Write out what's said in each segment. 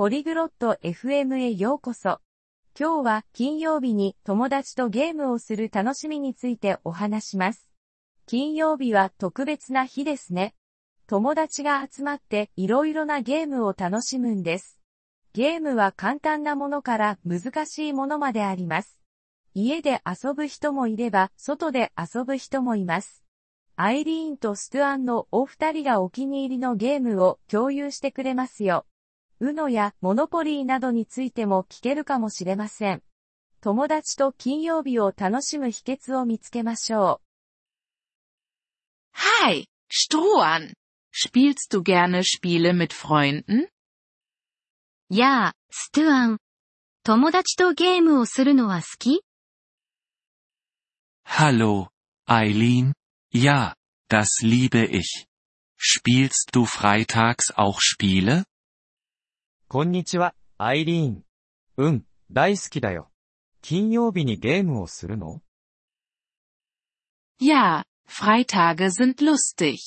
ポリグロット FM へようこそ。今日は金曜日に友達とゲームをする楽しみについてお話します。金曜日は特別な日ですね。友達が集まっていろいろなゲームを楽しむんです。ゲームは簡単なものから難しいものまであります。家で遊ぶ人もいれば、外で遊ぶ人もいます。アイリーンとストゥアンのお二人がお気に入りのゲームを共有してくれますよ。ウノやモノポリーなどについても聞けるかもしれません。友達と金曜日を楽しむ秘訣を見つけましょう。Hi, Strohan. Spielst du gerne Spiele mit Freunden? やあ、ストゥアン。友達とゲームをするのは好き Hallo, Eileen. Ja, das liebe ich. Spielst du freitags auch Spiele? こんにちは、アイリーン。うん、大好きだよ。金曜日にゲームをするの Ja, Freitage sind lustig.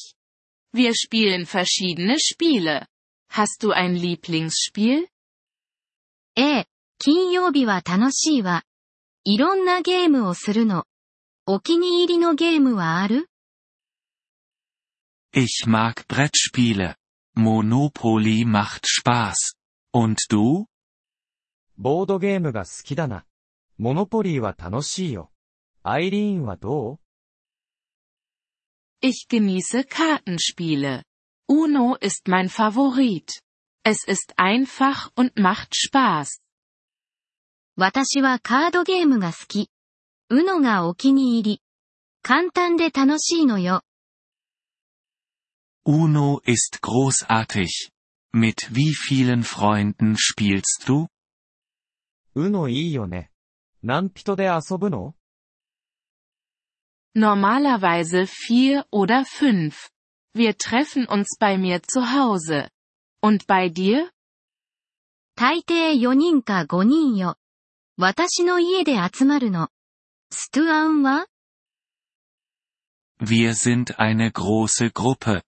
Wir spielen verschiedene Spiele. Hast du ein Lieblingsspiel? ええ、金曜日は楽しいわ。いろんなゲームをするの。お気に入りのゲームはある Ich mag Brettspiele. Monopoly macht Spaß. Und du? ボードゲームが好きだな。モノポリーは楽しいよ。アイリーンはどう Ich genieße Kartenspiele. Uno ist mein Favorit. Es ist einfach und macht Spaß. 私はカードゲームが好き。うのがお気に入り。簡単で楽しいのよ。Uno ist großartig. Mit wie vielen Freunden spielst du? Uno いいよね。何人で遊ぶの Normalerweise vier oder fünf. Wir treffen uns bei mir zu Hause. Und bei dir? 大抵4人か5人よ。私の家で集まるの。ストゥアンは Wir sind eine große Gruppe.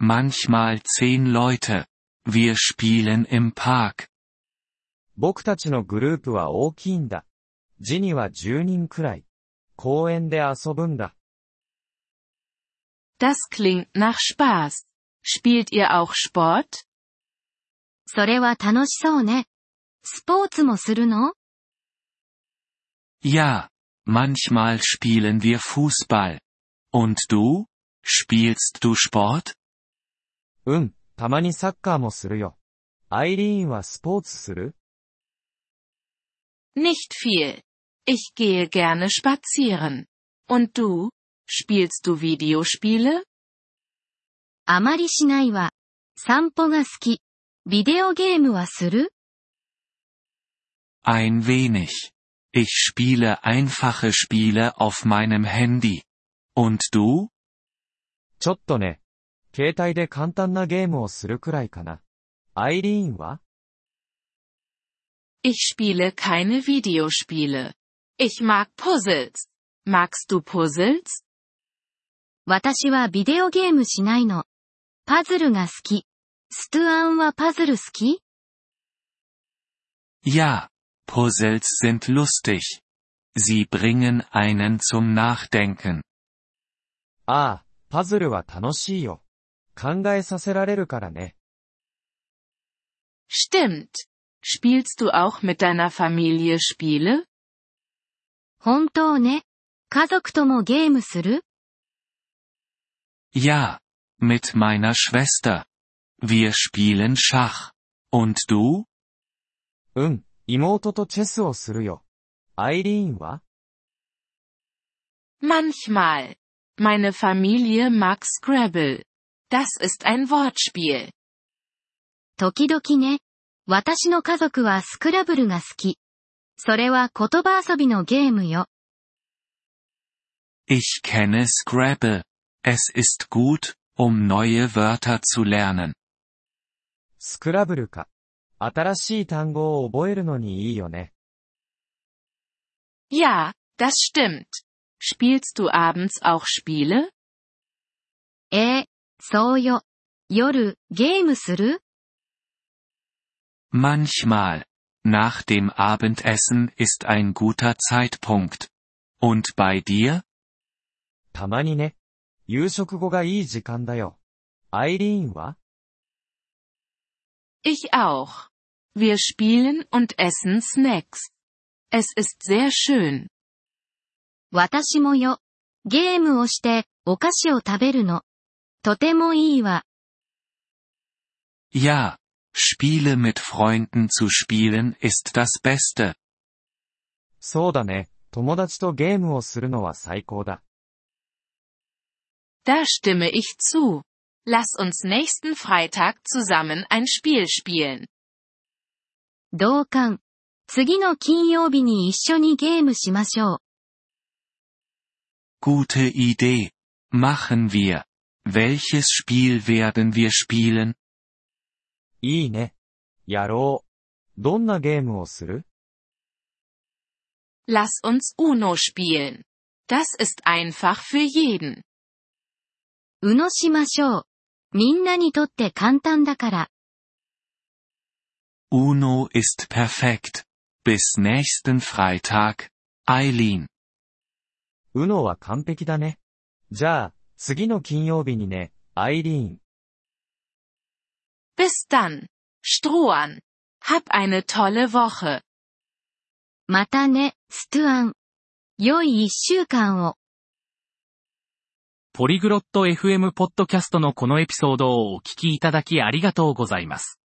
Manchmal zehn Leute. Wir spielen im Park. 僕たちのグループは大きいんだ。ジには10人くらい。公園で遊ぶんだ。Das klingt nach Spaß. Spielt ihr auch Sport? それは楽しそうね。スポーツもするの Ja, manchmal spielen wir Fußball. Und du? Spielst du Sport? うん、 たまにサッカーもするよ。アイリーンはスポーツする Nicht viel. Ich gehe gerne spazieren. Und du? Spielst du Videospiele? あまりしないわ。散歩が好き。ビデオゲームはする Ein wenig. Ich spiele einfache Spiele auf meinem Handy. Und du? ちょっとね。 携帯で簡単なゲームをするくらいかな。アイリーンは Ich spiele keine Videospiele. Ich mag Puzzles. Magst du Puzzles? 私はビデオゲームしないの。パズルが好き。ストゥアンはパズル好き Ja, Puzzles sind lustig. Sie bringen einen zum Nachdenken. ああ、パズルは楽しいよ。考えさせられるからね。Stimmt. Spielst du auch mit deiner Familie Spiele? 本当ね。家族ともゲームする Ja, mit meiner Schwester. Wir spielen Schach. Und du? うん、妹とチェスをするよ。アイリーンは Manchmal. Meine Familie mag Scrabble. Das ist ein Wortspiel. 時々ね。私の家族はスクラブルが好き。それは言葉遊びのゲームよ。Ich kenne Scrabble. Es ist gut, um neue Wörter zu lernen. スクラブルか。新しい単語を覚えるのにいいよね。Ja, das stimmt. Spielst du abends auch Spiele? ええ、 そうよ。夜、ゲームする Manchmal. Nach dem Abendessen ist ein guter Zeitpunkt. Und bei dir? たまにね。夕食後がいい時間だよ。アイリーンは Ich auch. Wir spielen und essen Snacks. Es ist sehr schön. 私もよ。ゲームをして、お菓子を食べるの。 とてもいいわ。 Ja. Spiele mit Freunden zu spielen ist das Beste. そうだね。友達とゲームをするのは最高だ。 Da stimme ich zu. Lass uns nächsten Freitag zusammen ein Spiel spielen. 同感。次の金曜日に一緒にゲームしましょう。 Gute Idee. Machen wir. Welches Spiel werden wir spielen? いいね。やろう。どんなゲームをする Lass uns Uno spielen. Das ist einfach für jeden. うのしましょう。みんなにとって簡単だから。 Uno ist perfekt. Bis nächsten Freitag. Eileen. うのは完璧だね。じゃあ、 次の金曜日にね、アイリーン。Bis dann. Strohan. Hab eine tolle Woche. またね、ストゥアン。良い一週間を。ポリグロット FM ポッドキャストのこのエピソードをお聞きいただきありがとうございます。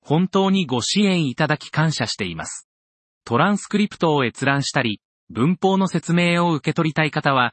本当にご支援いただき感謝しています。トランスクリプトを閲覧したり、文法の説明を受け取りたい方は、